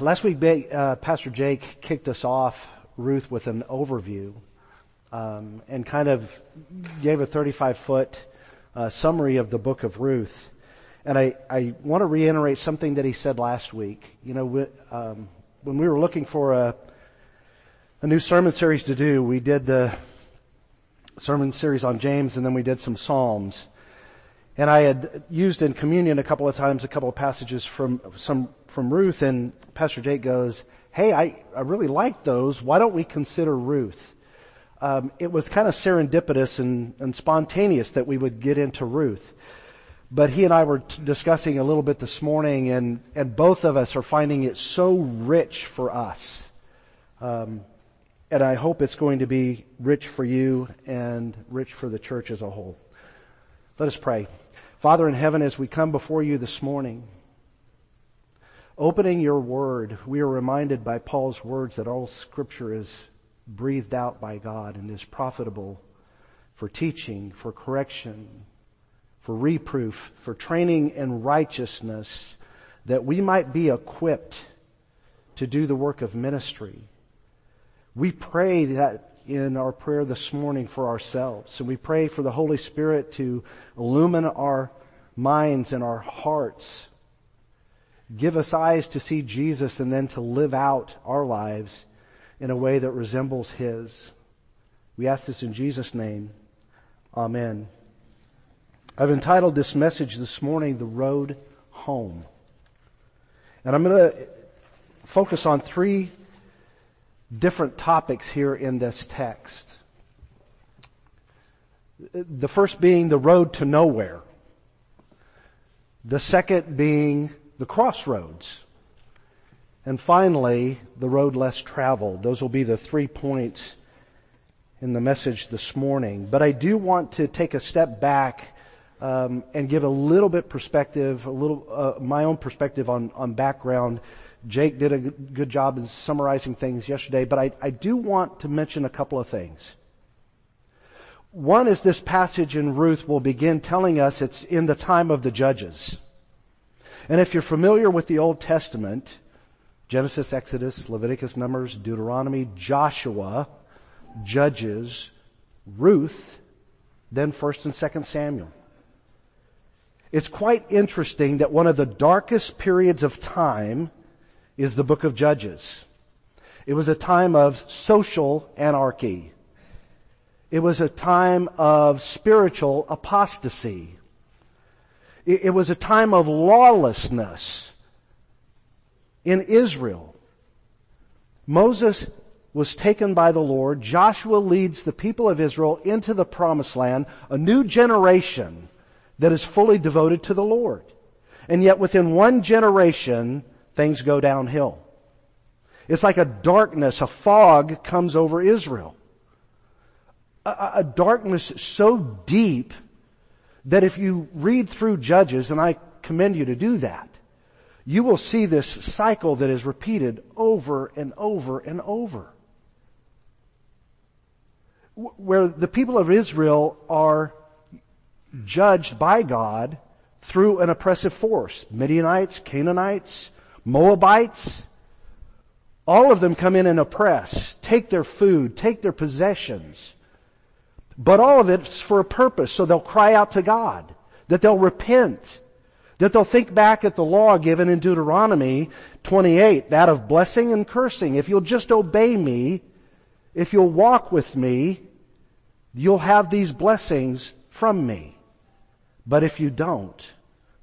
last week, uh, Pastor Jake kicked us off, Ruth, with an overview um, and kind of gave a 35 foot uh, summary of the book of Ruth. And I, I want to reiterate something that he said last week. You know, we, um, when we were looking for a, a new sermon series to do, we did the sermon series on James and then we did some Psalms. And I had used in communion a couple of times a couple of passages from some from Ruth and Pastor Jake goes, Hey, I, I really like those. Why don't we consider Ruth? Um, it was kind of serendipitous and, and spontaneous that we would get into Ruth. But he and I were t- discussing a little bit this morning and, and both of us are finding it so rich for us. Um, and I hope it's going to be rich for you and rich for the church as a whole. Let us pray. Father in heaven, as we come before you this morning, opening your word, we are reminded by Paul's words that all scripture is breathed out by God and is profitable for teaching, for correction, for reproof, for training in righteousness, that we might be equipped to do the work of ministry. We pray that in our prayer this morning for ourselves. And we pray for the Holy Spirit to illumine our minds and our hearts. Give us eyes to see Jesus and then to live out our lives in a way that resembles His. We ask this in Jesus' name. Amen. I've entitled this message this morning, The Road Home. And I'm going to focus on three different topics here in this text. The first being the road to nowhere. The second being the crossroads. And finally, the road less traveled. Those will be the three points in the message this morning. But I do want to take a step back um, and give a little bit perspective, a little uh, my own perspective on on background Jake did a good job in summarizing things yesterday, but I, I do want to mention a couple of things. One is this passage in Ruth will begin telling us it's in the time of the judges. And if you're familiar with the Old Testament, Genesis, Exodus, Leviticus, Numbers, Deuteronomy, Joshua, Judges, Ruth, then 1st and 2nd Samuel. It's quite interesting that one of the darkest periods of time is the book of Judges. It was a time of social anarchy. It was a time of spiritual apostasy. It, it was a time of lawlessness in Israel. Moses was taken by the Lord. Joshua leads the people of Israel into the promised land, a new generation that is fully devoted to the Lord. And yet within one generation, things go downhill. It's like a darkness, a fog comes over Israel. A, a, darkness so deep that if you read through Judges, and I commend you to do that, you will see this cycle that is repeated over and over and over. Where the people of Israel are judged by God through an oppressive force. Midianites, Canaanites, Moabites, all of them come in and oppress, take their food, take their possessions. But all of it's for a purpose, so they'll cry out to God, that they'll repent, that they'll think back at the law given in Deuteronomy 28, that of blessing and cursing. If you'll just obey me, if you'll walk with me, you'll have these blessings from me. But if you don't,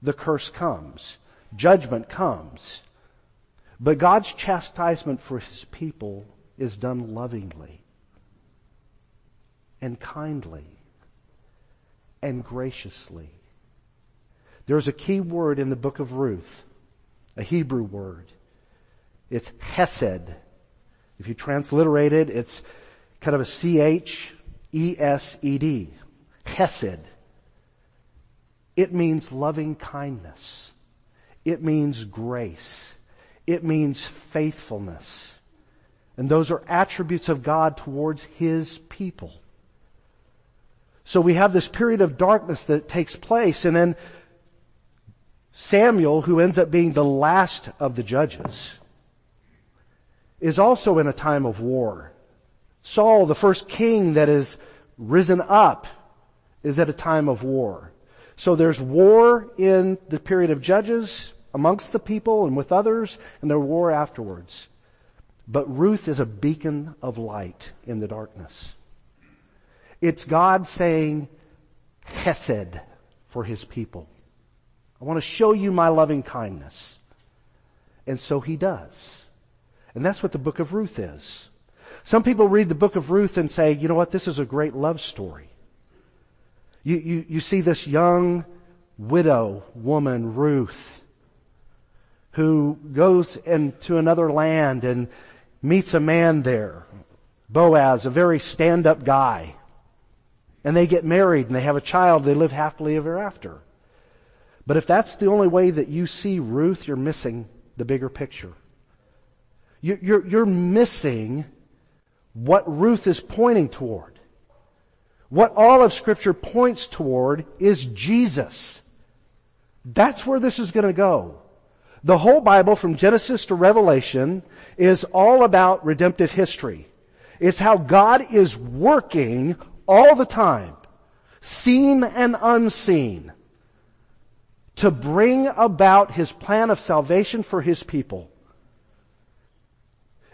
the curse comes. Judgment comes. But God's chastisement for His people is done lovingly and kindly and graciously. There's a key word in the book of Ruth, a Hebrew word. It's hesed. If you transliterate it, it's kind of a C-H-E-S-E-D. Hesed. It means loving kindness. It means grace. It means faithfulness. And those are attributes of God towards His people. So we have this period of darkness that takes place and then Samuel, who ends up being the last of the judges, is also in a time of war. Saul, the first king that is risen up, is at a time of war. So there's war in the period of Judges amongst the people and with others, and there's war afterwards. But Ruth is a beacon of light in the darkness. It's God saying, Hesed for his people. I want to show you my loving kindness. And so he does. And that's what the book of Ruth is. Some people read the book of Ruth and say, you know what, this is a great love story. You, you, you see this young widow woman, Ruth, who goes into another land and meets a man there, Boaz, a very stand-up guy. And they get married and they have a child, they live happily ever after. But if that's the only way that you see Ruth, you're missing the bigger picture. You're, you're missing what Ruth is pointing toward. What all of scripture points toward is Jesus. That's where this is going to go. The whole Bible from Genesis to Revelation is all about redemptive history. It's how God is working all the time, seen and unseen, to bring about His plan of salvation for His people.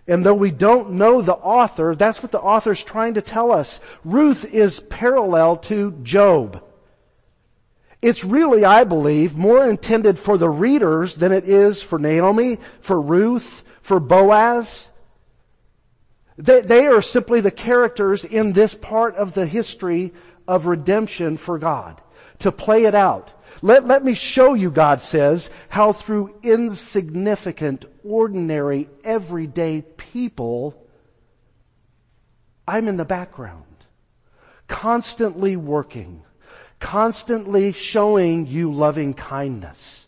And though we don't know the author, that's what the author's trying to tell us. Ruth is parallel to Job. It's really, I believe, more intended for the readers than it is for Naomi, for Ruth, for Boaz. They, they are simply the characters in this part of the history of redemption for God. To play it out. Let, let me show you, God says, how through insignificant, ordinary, everyday people, I'm in the background, constantly working, constantly showing you loving kindness,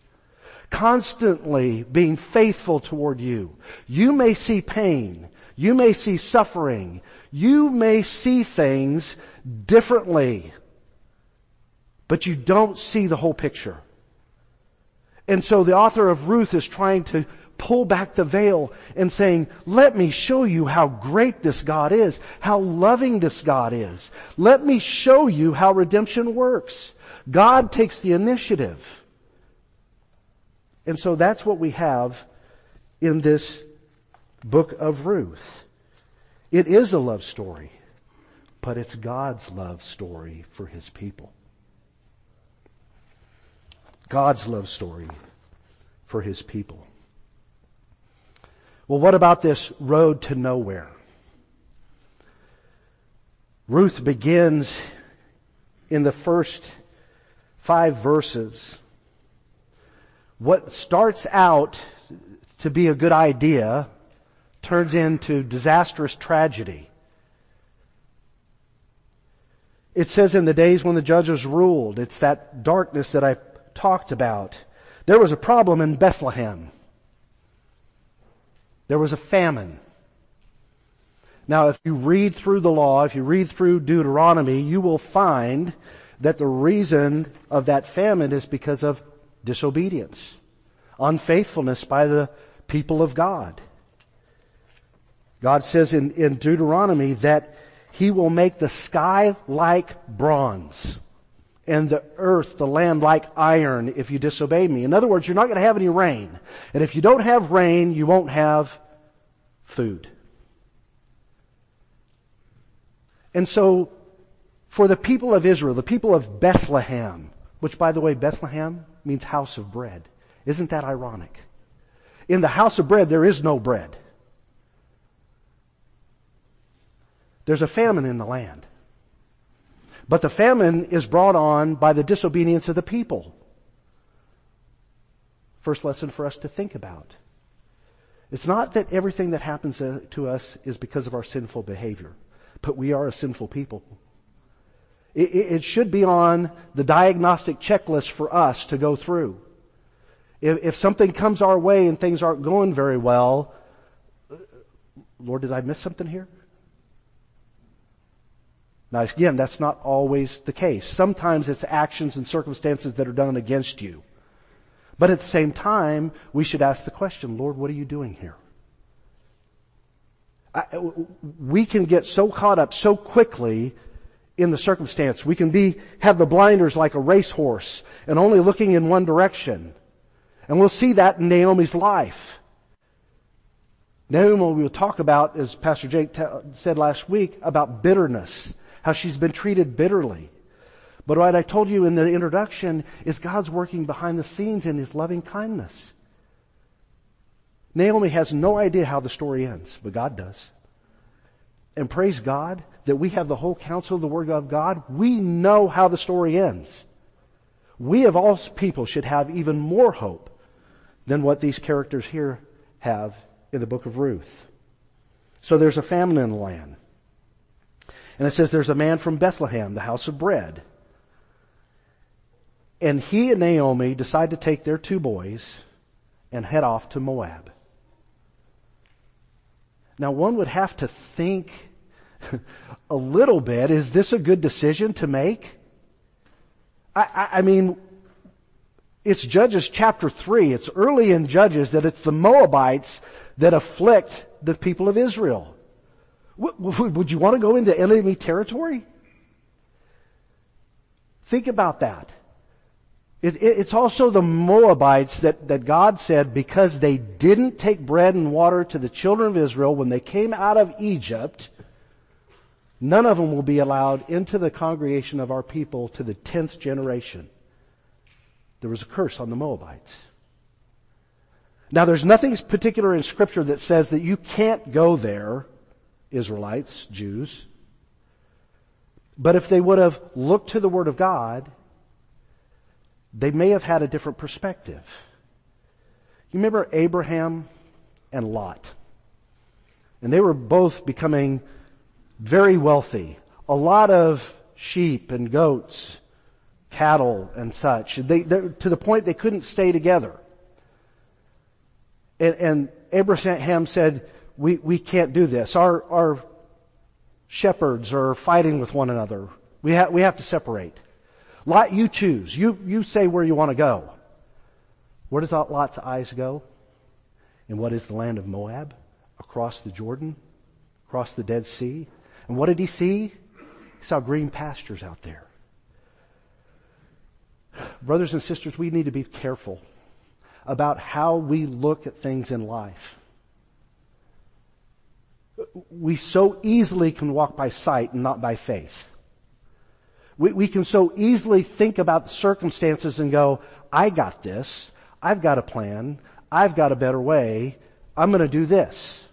constantly being faithful toward you. You may see pain. You may see suffering. You may see things differently but you don't see the whole picture. And so the author of Ruth is trying to pull back the veil and saying, let me show you how great this God is, how loving this God is. Let me show you how redemption works. God takes the initiative. And so that's what we have in this book of Ruth. It is a love story, but it's God's love story for His people. God's love story for his people. Well, what about this road to nowhere? Ruth begins in the first five verses. What starts out to be a good idea turns into disastrous tragedy. It says in the days when the judges ruled, it's that darkness that I talked about. There was a problem in Bethlehem. There was a famine. Now, if you read through the law, if you read through Deuteronomy, you will find that the reason of that famine is because of disobedience, unfaithfulness by the people of God. God says in, in Deuteronomy that He will make the sky like bronze and the earth, the land like iron if you disobey me. In other words, you're not going to have any rain. And if you don't have rain, you won't have food. And so, for the people of Israel, the people of Bethlehem, which by the way, Bethlehem means house of bread. Isn't that ironic? In the house of bread, there is no bread. There's a famine in the land. But the famine is brought on by the disobedience of the people. First lesson for us to think about. It's not that everything that happens uh, to us is because of our sinful behavior, but we are a sinful people. It, it should be on the diagnostic checklist for us to go through. If, if something comes our way and things aren't going very well, uh, Lord, did I miss something here? Now again, that's not always the case. Sometimes it's actions and circumstances that are done against you. But at the same time, we should ask the question, Lord, what are you doing here? I, we can get so caught up so quickly in the circumstance. We can be, have the blinders like a racehorse and only looking in one direction. And we'll see that in Naomi's life. Naomi will talk about, as Pastor Jake t- said last week, about bitterness, how she's been treated bitterly. But what I told you in the introduction is God's working behind the scenes in His loving kindness. Naomi has no idea how the story ends, but God does. And praise God that we have the whole counsel of the Word of God. We know how the story ends. We of all people should have even more hope than what these characters here have in the book of Ruth. So there's a famine in the land. And it says there's a man from Bethlehem, the house of bread. And he and Naomi decide to take their two boys and head off to Moab. Now one would have to think a little bit, is this a good decision to make? I, I, I mean, it's Judges chapter 3. It's early in Judges that it's the Moabites that afflict the people of Israel. Would you want to go into enemy territory? Think about that. It, it, it's also the Moabites that, that God said because they didn't take bread and water to the children of Israel when they came out of Egypt, none of them will be allowed into the congregation of our people to the tenth generation. There was a curse on the Moabites. Now there's nothing particular in scripture that says that you can't go there, Israelites, Jews. But if they would have looked to the Word of God, they may have had a different perspective. You remember Abraham and Lot? And they were both becoming very wealthy. A lot of sheep and goats, cattle and such. They, to the point they couldn't stay together. And, and Abraham said, we, we can't do this. Our, our shepherds are fighting with one another. We, ha- we have to separate. Lot, you choose. You, you say where you want to go. Where does Lot's eyes go? And what is the land of Moab? Across the Jordan? Across the Dead Sea? And what did he see? He saw green pastures out there. Brothers and sisters, we need to be careful about how we look at things in life. We so easily can walk by sight and not by faith. We, we can so easily think about the circumstances and go, I got this. I've got a plan. I've got a better way. I'm going to do this.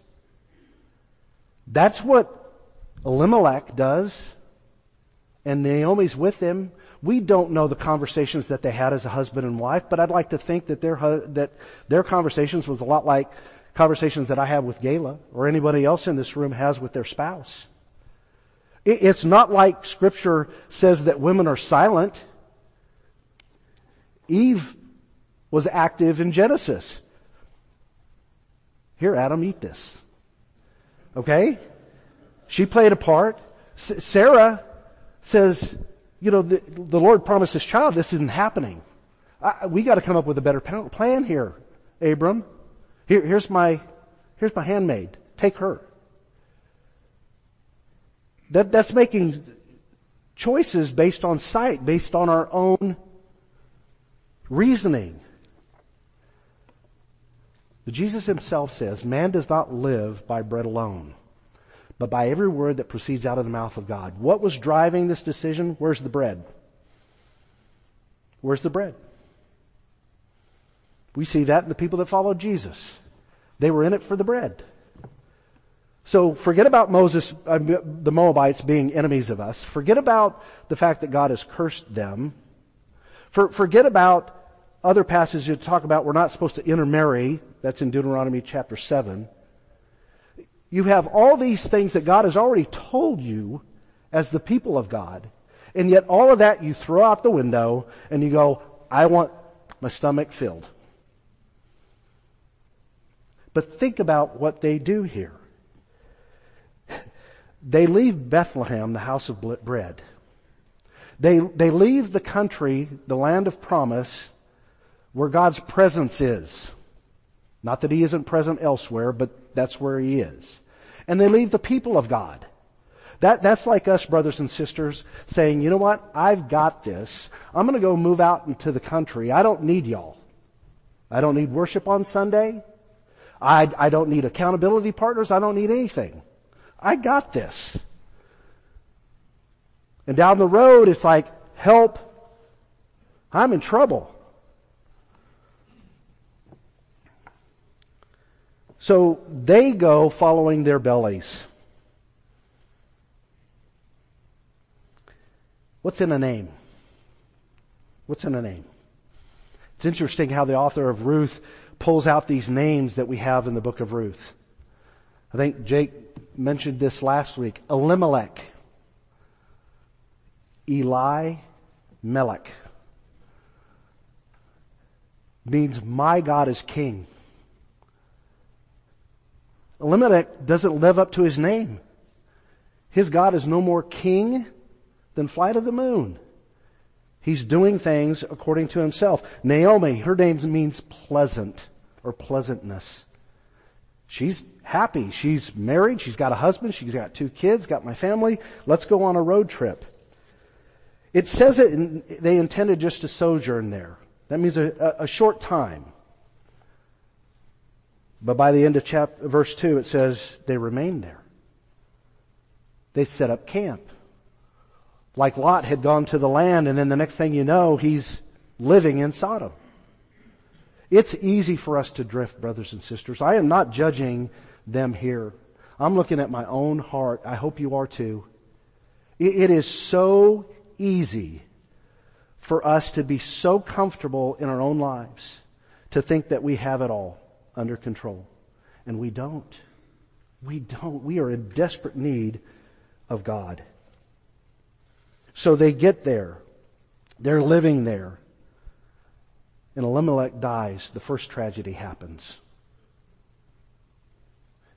That's what Elimelech does. And Naomi's with him. We don't know the conversations that they had as a husband and wife, but I'd like to think that their, that their conversations was a lot like conversations that I have with Gayla or anybody else in this room has with their spouse. It's not like scripture says that women are silent. Eve was active in Genesis. Here, Adam, eat this. Okay? She played a part. S- Sarah says, you know, the, the, Lord promised this child, this isn't happening. I, we gotta come up with a better plan here, Abram. Here, here's my, here's my handmaid. Take her. That, that's making choices based on sight, based on our own reasoning. But Jesus himself says, man does not live by bread alone, but by every word that proceeds out of the mouth of God. What was driving this decision? Where's the bread? Where's the bread? We see that in the people that followed Jesus. They were in it for the bread. So forget about Moses, uh, the Moabites being enemies of us. Forget about the fact that God has cursed them. For, forget about other passages you talk about we're not supposed to intermarry. That's in Deuteronomy chapter 7. You have all these things that God has already told you as the people of God. And yet all of that you throw out the window and you go, I want my stomach filled. But think about what they do here. They leave Bethlehem, the house of bread. They, they leave the country, the land of promise, where God's presence is. Not that He isn't present elsewhere, but that's where He is. And they leave the people of God. That, that's like us brothers and sisters saying, you know what? I've got this. I'm gonna go move out into the country. I don't need y'all. I don't need worship on Sunday. I, I don't need accountability partners. I don't need anything. I got this. And down the road, it's like, help. I'm in trouble. So they go following their bellies. What's in a name? What's in a name? It's interesting how the author of Ruth pulls out these names that we have in the book of Ruth. I think Jake mentioned this last week. Elimelech. Eli Melech means my God is king. Elimelech doesn't live up to his name. His God is no more king than flight of the moon. He's doing things according to himself. Naomi, her name means pleasant or pleasantness. She's happy. She's married. She's got a husband. She's got two kids, got my family. Let's go on a road trip. It says it, in, they intended just to sojourn there. That means a, a, short time. But by the end of chapter, verse 2, it says they remained there. They set up camp. Like Lot had gone to the land and then the next thing you know, he's living in Sodom. It's easy for us to drift, brothers and sisters. I am not judging them here. I'm looking at my own heart. I hope you are too. it is so easy for us to be so comfortable in our own lives to think that we have it all under control. And we don't. We don't. We are in desperate need of God. So they get there. They're living there. And Elimelech dies. The first tragedy happens.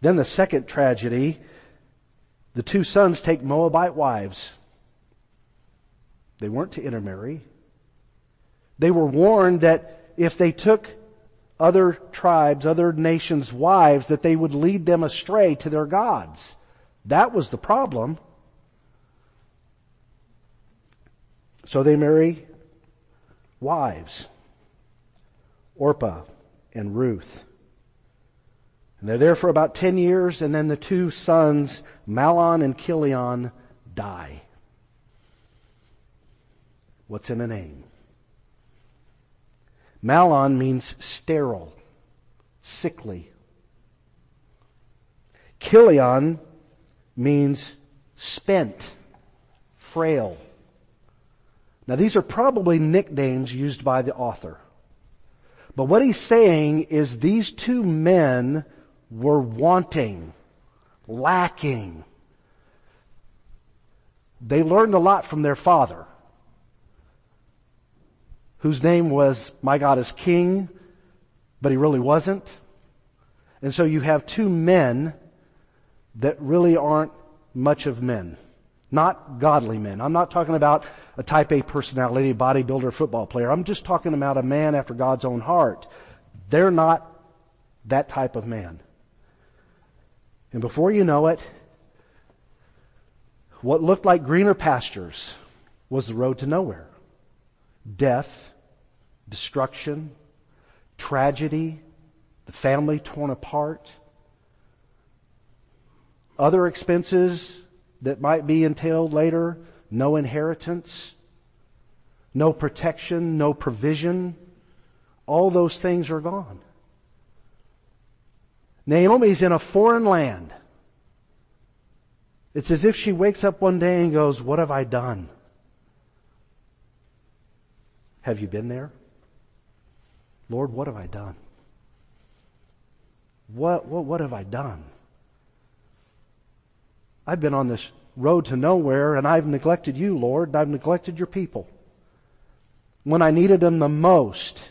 Then the second tragedy, the two sons take Moabite wives. They weren't to intermarry. They were warned that if they took other tribes, other nations' wives, that they would lead them astray to their gods. That was the problem. So they marry wives, Orpah and Ruth. And they're there for about 10 years, and then the two sons, Mahlon and Chilion, die. What's in a name? Mahlon means sterile, sickly. Chilion means spent, frail. Now these are probably nicknames used by the author. But what he's saying is these two men were wanting, lacking. They learned a lot from their father whose name was My God is King, but he really wasn't. And so you have two men that really aren't much of men. Not godly men. I'm not talking about a type A personality, bodybuilder, football player. I'm just talking about a man after God's own heart. They're not that type of man. And before you know it, what looked like greener pastures was the road to nowhere. Death destruction, tragedy, the family torn apart, other expenses that might be entailed later, no inheritance, no protection, no provision. All those things are gone. Naomi's in a foreign land. It's as if she wakes up one day and goes, what have I done? Have you been there? Lord, what have I done? What, what, what have I done? I've been on this road to nowhere and I've neglected you, Lord, and I've neglected your people. When I needed them the most.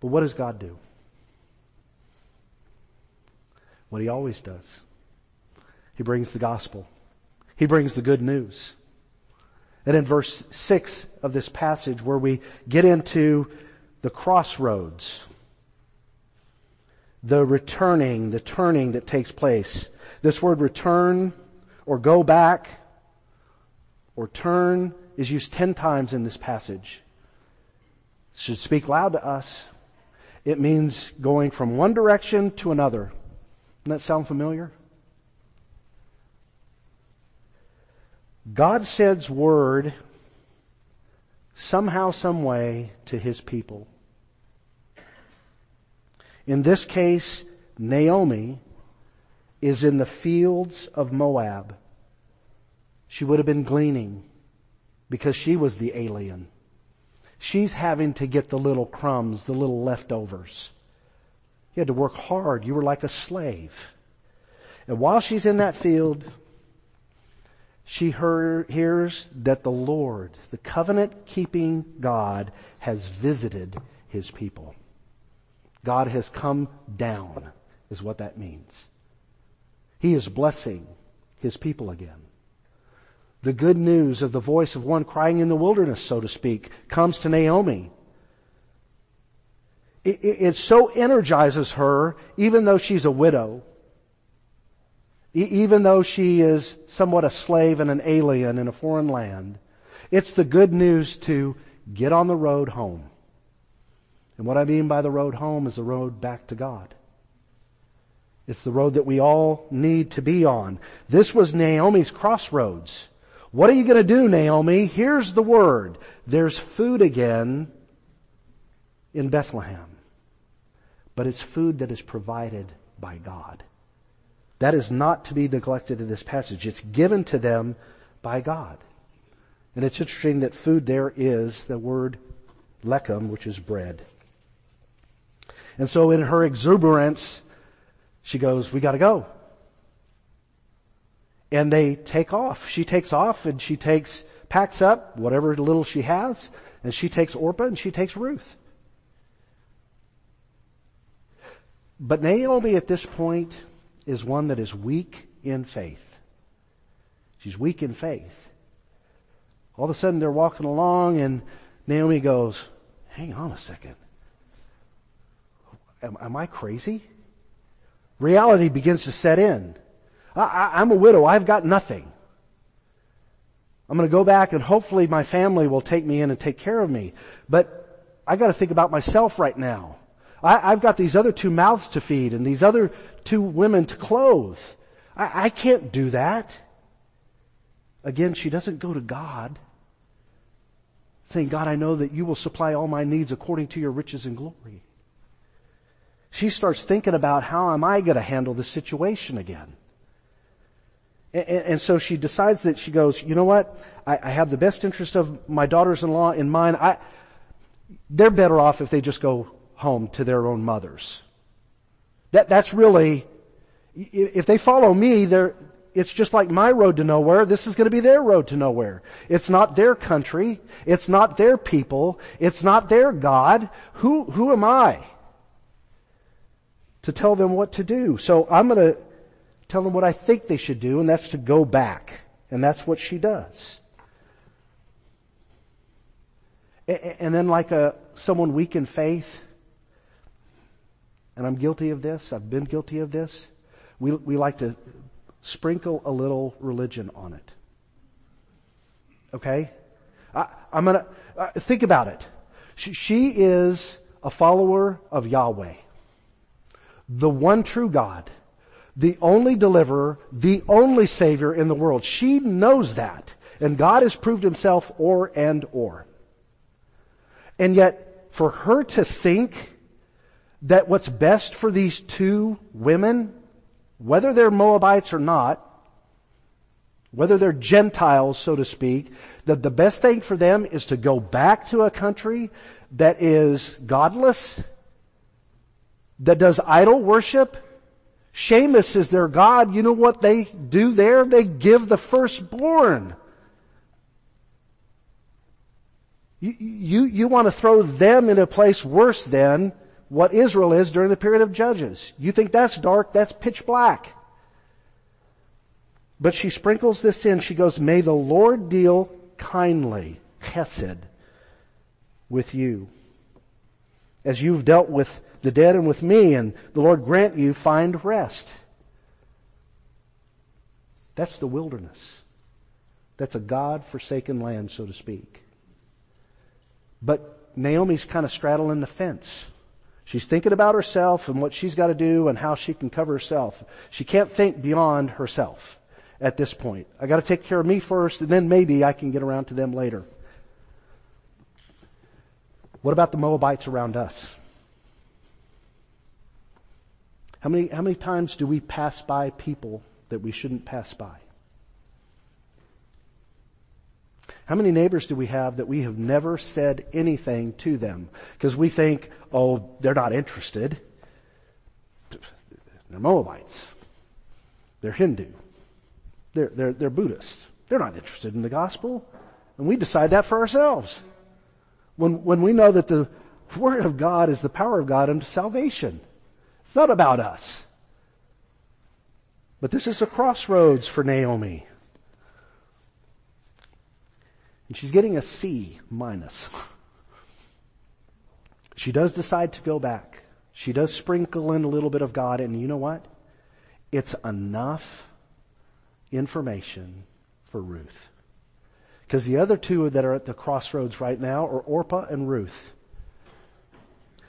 But what does God do? What he always does. He brings the gospel. He brings the good news. And in verse 6 of this passage where we get into the crossroads, the returning, the turning that takes place. This word return or go back or turn is used ten times in this passage. It should speak loud to us. It means going from one direction to another. Doesn't that sound familiar? God sends word somehow, some way to his people. In this case, Naomi is in the fields of Moab. She would have been gleaning because she was the alien. She's having to get the little crumbs, the little leftovers. You had to work hard. You were like a slave. And while she's in that field, she hears that the Lord, the covenant keeping God, has visited his people. God has come down, is what that means. He is blessing his people again. The good news of the voice of one crying in the wilderness, so to speak, comes to Naomi. It, it, it so energizes her, even though she's a widow, e- even though she is somewhat a slave and an alien in a foreign land. It's the good news to get on the road home. And what I mean by the road home is the road back to God. It's the road that we all need to be on. This was Naomi's crossroads. What are you going to do, Naomi? Here's the word. There's food again in Bethlehem. But it's food that is provided by God. That is not to be neglected in this passage. It's given to them by God. And it's interesting that food there is the word lechem, which is bread. And so in her exuberance, she goes, we gotta go. And they take off. She takes off and she takes, packs up whatever little she has, and she takes Orpah and she takes Ruth. But Naomi at this point is one that is weak in faith. She's weak in faith. All of a sudden they're walking along and Naomi goes, hang on a second. Am, am I crazy? Reality begins to set in. I, am a widow. I've got nothing. I'm going to go back and hopefully my family will take me in and take care of me. But I got to think about myself right now. I, have got these other two mouths to feed and these other two women to clothe. I, I can't do that. Again, she doesn't go to God saying, God, I know that you will supply all my needs according to your riches and glory. She starts thinking about how am I going to handle this situation again? And, and, so she decides that she goes, you know what? I, I have the best interest of my daughters-in-law in mind. I, they're better off if they just go home to their own mothers. That, that's really, if they follow me, they're, it's just like my road to nowhere. This is going to be their road to nowhere. It's not their country. It's not their people. It's not their God. Who, who am I to tell them what to do? So I'm going to tell them what I think they should do, and that's to go back. And that's what she does. And then like a, someone weak in faith, and I'm guilty of this, I've been guilty of this, we, we like to sprinkle a little religion on it. Okay? I, am gonna, uh, think about it. She, she is a follower of Yahweh. The one true God the only deliverer, the only savior in the world. She knows that. And God has proved himself or and or. And yet, for her to think that what's best for these two women, whether they're Moabites or not, whether they're Gentiles, so to speak, that the best thing for them is to go back to a country that is godless, that does idol worship, Chemosh is their God. You know what they do there? They give the firstborn. You, you, you want to throw them in a place worse than what Israel is during the period of Judges. You think that's dark? That's pitch black. But she sprinkles this in. She goes, may the Lord deal kindly, chesed, with you. as you've dealt with the dead and with me, and the Lord grant you find rest. That's the wilderness. That's a God forsaken land, so to speak. But Naomi's kind of straddling the fence. She's thinking about herself and what she's got to do and how she can cover herself. She can't think beyond herself at this point. I got to take care of me first and then maybe I can get around to them later. What about the Moabites around us? How many, how many times do we pass by people that we shouldn't pass by? How many neighbors do we have that we have never said anything to them? Because we think, oh, they're not interested. They're Moabites. They're Hindu. They're, they're, they're Buddhists. They're not interested in the gospel. And we decide that for ourselves. When, when we know that the Word of God is the power of God unto salvation. It's not about us. But this is a crossroads for Naomi. And she's getting a C minus. She does decide to go back. She does sprinkle in a little bit of God, and you know what? It's enough information for Ruth. Because the other two that are at the crossroads right now are Orpah and Ruth.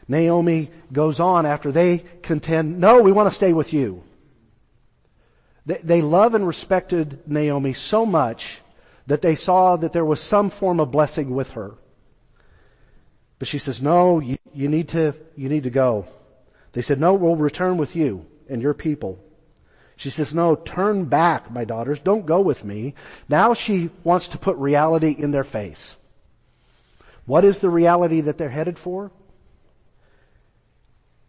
Naomi goes on after they contend, no, we want to stay with you. They, they love and respected Naomi so much that they saw that there was some form of blessing with her. But she says, no, you, you need to, you need to go. They said, no, we'll return with you and your people. She says, no, turn back, my daughters. Don't go with me. Now she wants to put reality in their face. What is the reality that they're headed for?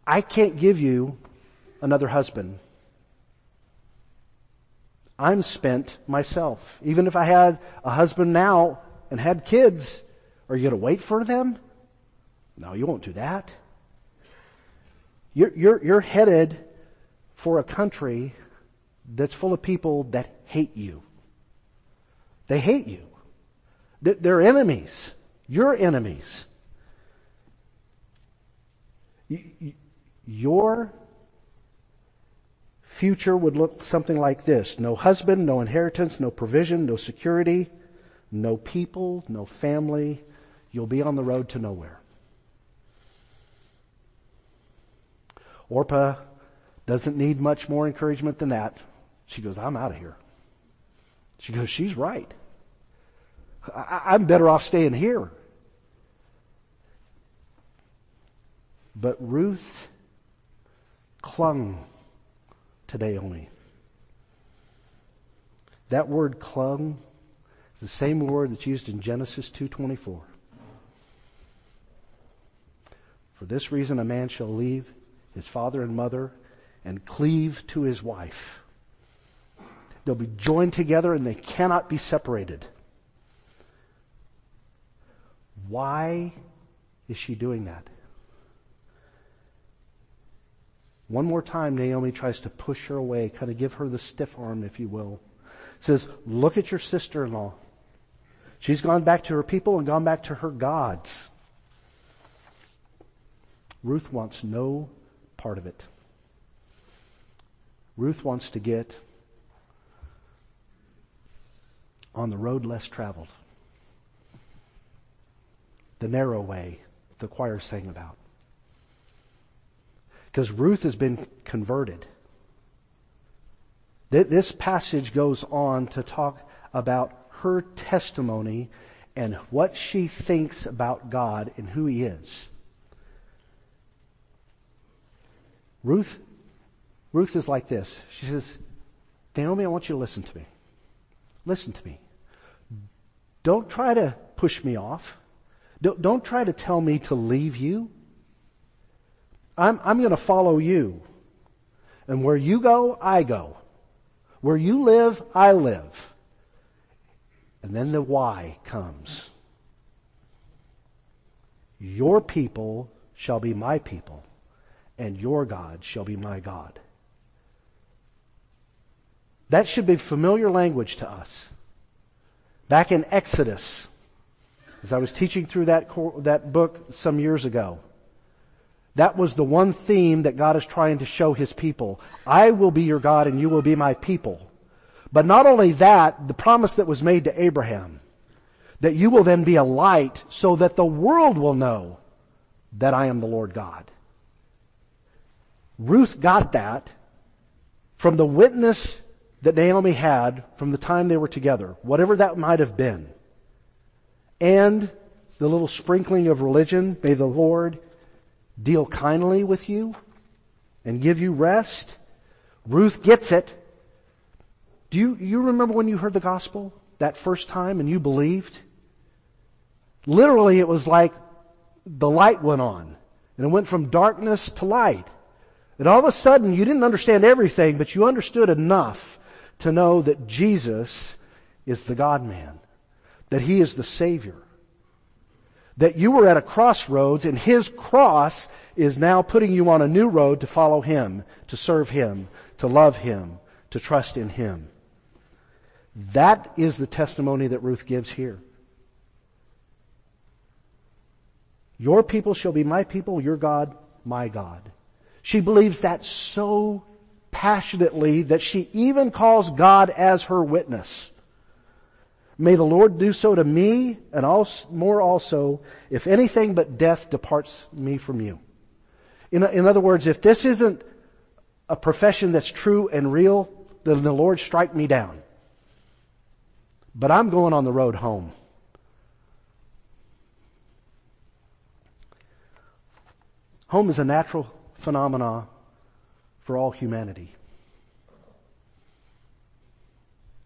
I can't give you another husband. I'm spent myself. Even if I had a husband now and had kids, are you going to wait for them? No, you won't do that. You're, you're, you're headed for a country that's full of people that hate you. They hate you. They're enemies. You're enemies. Your future would look something like this. No husband, no inheritance, no provision, no security, no people, no family. You'll be on the road to nowhere. Orpah doesn't need much more encouragement than that. She goes, I'm out of here. She goes, she's right. I, am better off staying here. But Ruth clung to Naomi. That word clung is the same word that's used in Genesis 2:24. For this reason a man shall leave his father and mother and cleave to his wife. They'll be joined together and they cannot be separated. Why is she doing that? One more time, Naomi tries to push her away, kind of give her the stiff arm, if you will. Says, look at your sister-in-law. She's gone back to her people and gone back to her gods. Ruth wants no part of it. Ruth wants to get on the road less traveled. The narrow way the choir sang about. Because Ruth has been converted. This passage goes on to talk about her testimony and what she thinks about God and who He is. Ruth, Ruth is like this. She says, Naomi, I want you to listen to me. Listen to me. Don't try to push me off. Don't, don't try to tell me to leave you. I'm, I'm going to follow you. And where you go, I go. Where you live, I live. And then the why comes. Your people shall be my people, and your God shall be my God. That should be familiar language to us. Back in Exodus, as I was teaching through that, that book some years ago, That was the one theme that God is trying to show His people. I will be your God and you will be my people. But not only that, the promise that was made to Abraham, that you will then be a light so that the world will know that I am the Lord God. Ruth got that from the witness that Naomi had from the time they were together, whatever that might have been. And the little sprinkling of religion, may the Lord deal kindly with you and give you rest. Ruth gets it. Do you, you remember when you heard the gospel that first time and you believed? Literally it was like the light went on and it went from darkness to light. And all of a sudden you didn't understand everything, but you understood enough to know that Jesus is the God man, that He is the Savior, that you were at a crossroads and His cross is now putting you on a new road to follow Him, to serve Him, to love Him, to trust in Him. That is the testimony that Ruth gives here. Your people shall be my people, your God, my God. She believes that so passionately that she even calls God as her witness. May the Lord do so to me and also, more also if anything but death departs me from you. In, in other words, if this isn't a profession that's true and real, then the Lord strike me down. But I'm going on the road home. Home is a natural phenomena for all humanity.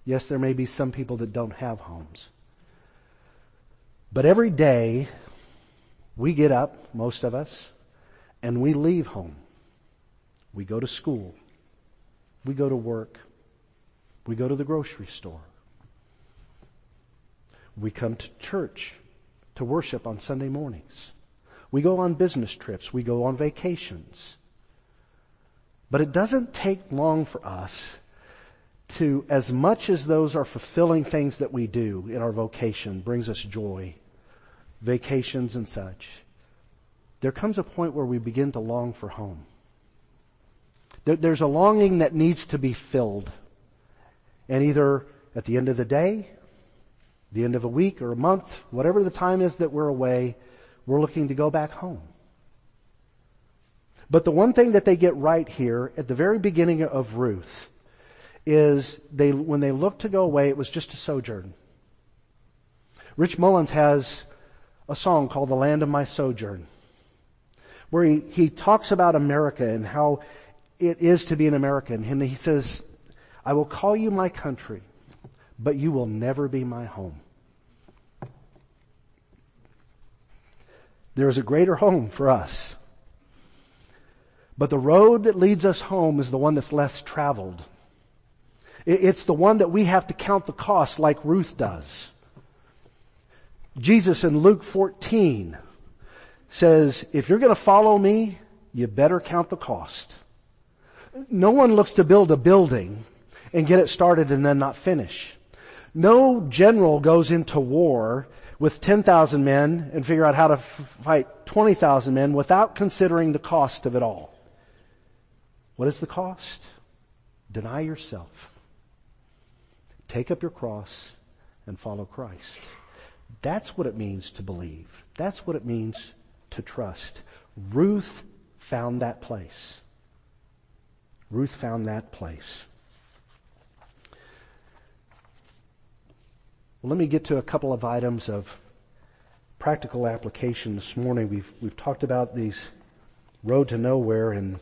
Yes, there may be some people that don't have homes. But every day, we get up, most of us, and we leave home. We go to school. We go to work. We go to the grocery store. We come to church to worship on Sunday mornings. We go on business trips. We go on vacations. But it doesn't take long for us to, as much as those are fulfilling things that we do in our vocation, brings us joy, vacations and such, there comes a point where we begin to long for home. There, there's a longing that needs to be filled. And either at the end of the day, the end of a week or a month, whatever the time is that we're away, we're looking to go back home. But the one thing that they get right here at the very beginning of Ruth is they, when they looked to go away, it was just a sojourn. Rich Mullins has a song called The Land of My Sojourn, where he, he talks about America and how it is to be an American. And he says, I will call you my country, but you will never be my home. There is a greater home for us. But the road that leads us home is the one that's less traveled. It's the one that we have to count the cost like Ruth does. Jesus in Luke 14 says, if you're going to follow me, you better count the cost. No one looks to build a building and get it started and then not finish. No general goes into war with 10,000 men and figure out how to f- fight 20,000 men without considering the cost of it all. What is the cost? Deny yourself. Take up your cross and follow Christ. That's what it means to believe. That's what it means to trust. Ruth found that place. Ruth found that place. Well, let me get to a couple of items of practical application this morning. We've, we've talked about these road to nowhere and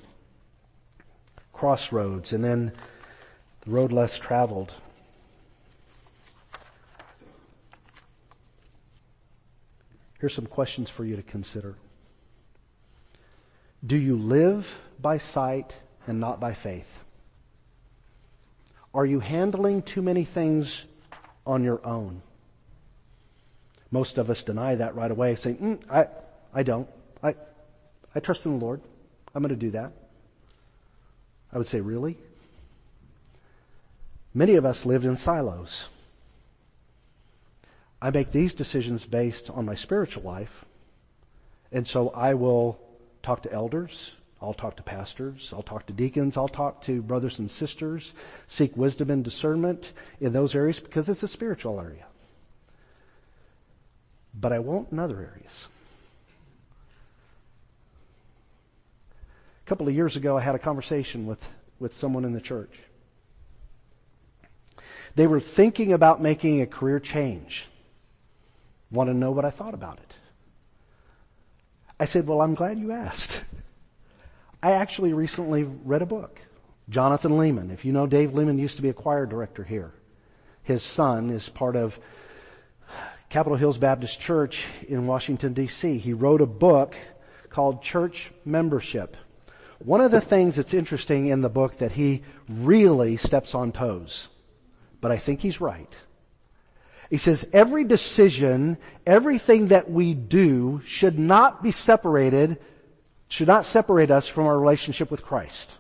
crossroads and then the road less traveled. Here's some questions for you to consider. Do you live by sight and not by faith? Are you handling too many things on your own? Most of us deny that right away, saying, mm, I, I don't. I, I trust in the Lord. I'm going to do that. I would say, really? Many of us lived in silos. I make these decisions based on my spiritual life, and so I will talk to elders. I'll talk to pastors. I'll talk to deacons. I'll talk to brothers and sisters. Seek wisdom and discernment in those areas because it's a spiritual area. But I won't in other areas. A couple of years ago, I had a conversation with, with someone in the church. They were thinking about making a career change. Want to know what I thought about it. I said, well, I'm glad you asked. I actually recently read a book. Jonathan Leeman. If you know Dave Leeman used to be a choir director here. His son is part of Capitol Hills Baptist Church in Washington DC. He wrote a book called Church Membership. One of the things that's interesting in the book that he really steps on toes, but I think he's right. He says every decision, everything that we do should not be separated, should not separate us from our relationship with Christ.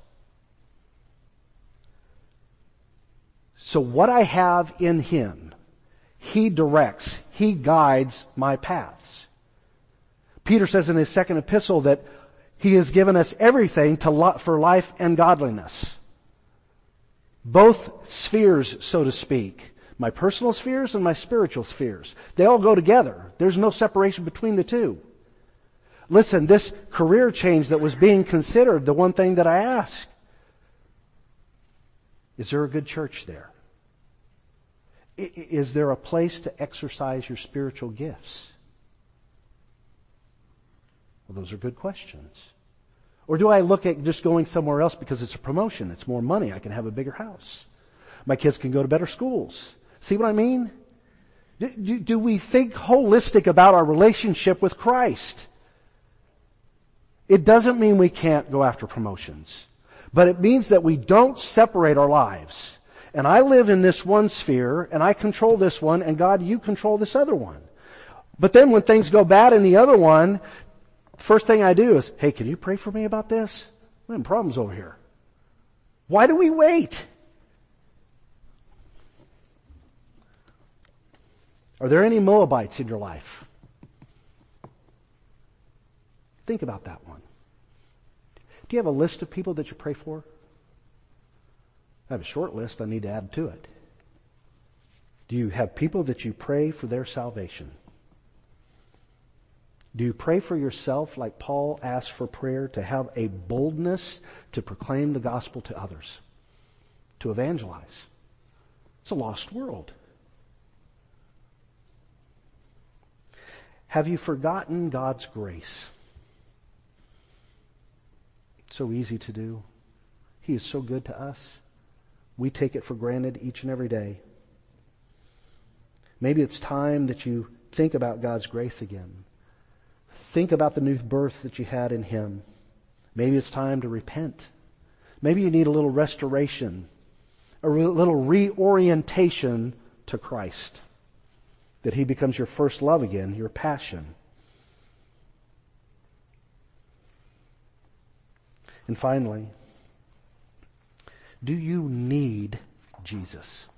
So what I have in Him, He directs, He guides my paths. Peter says in his second epistle that he has given us everything to, for life and godliness. Both spheres, so to speak. My personal spheres and my spiritual spheres. They all go together. There's no separation between the two. Listen, this career change that was being considered, the one thing that I ask, is there a good church there? Is there a place to exercise your spiritual gifts? Well, those are good questions. Or do I look at just going somewhere else because it's a promotion? It's more money. I can have a bigger house. My kids can go to better schools. See what I mean? Do, do we think holistic about our relationship with Christ? It doesn't mean we can't go after promotions, but it means that we don't separate our lives. And I live in this one sphere and I control this one and God, you control this other one. But then when things go bad in the other one, First thing I do is, hey, can you pray for me about this? I'm having problems over here. Why do we wait? Are there any Moabites in your life? Think about that one. Do you have a list of people that you pray for? I have a short list I need to add to it. Do you have people that you pray for their salvation? Do you pray for yourself like Paul asked for prayer to have a boldness to proclaim the gospel to others, to evangelize? It's a lost world. Have you forgotten God's grace? So easy to do. He is so good to us. We take it for granted each and every day. Maybe it's time that you think about God's grace again. Think about the new birth that you had in Him. Maybe it's time to repent. Maybe you need a little restoration, a little reorientation to Christ. That He becomes your first love again, your passion. And finally, do you need Jesus?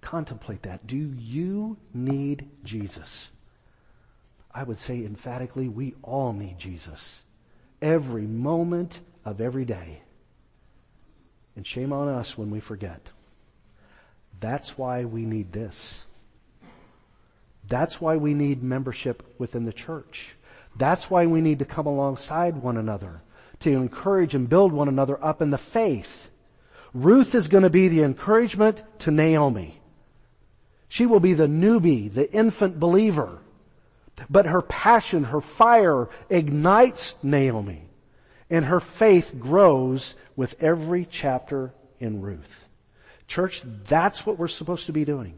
Contemplate that. Do you need Jesus? I would say emphatically, we all need Jesus. Every moment of every day. And shame on us when we forget. That's why we need this. That's why we need membership within the church. That's why we need to come alongside one another to encourage and build one another up in the faith. Ruth is going to be the encouragement to Naomi. She will be the newbie, the infant believer but her passion, her fire ignites Naomi. And her faith grows with every chapter in Ruth. Church, that's what we're supposed to be doing.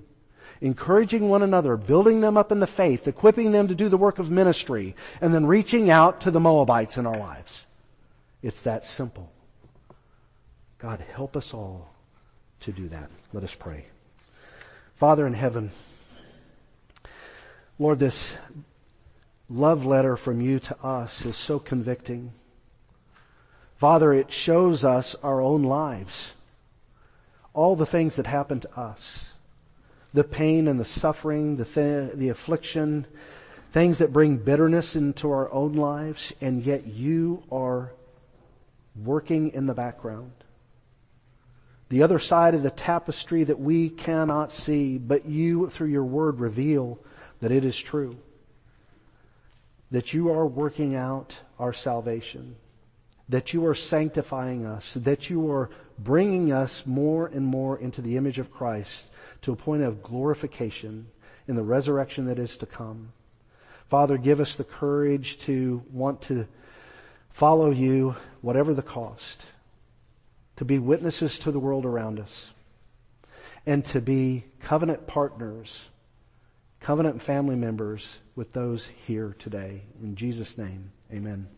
Encouraging one another, building them up in the faith, equipping them to do the work of ministry, and then reaching out to the Moabites in our lives. It's that simple. God, help us all to do that. Let us pray. Father in heaven, Lord, this love letter from you to us is so convicting. Father, it shows us our own lives. All the things that happen to us. The pain and the suffering, the, th- the affliction, things that bring bitterness into our own lives, and yet you are working in the background. The other side of the tapestry that we cannot see, but you through your word reveal that it is true. That you are working out our salvation. That you are sanctifying us. That you are bringing us more and more into the image of Christ to a point of glorification in the resurrection that is to come. Father, give us the courage to want to follow you, whatever the cost, to be witnesses to the world around us, and to be covenant partners, covenant family members with those here today. In Jesus' name, amen.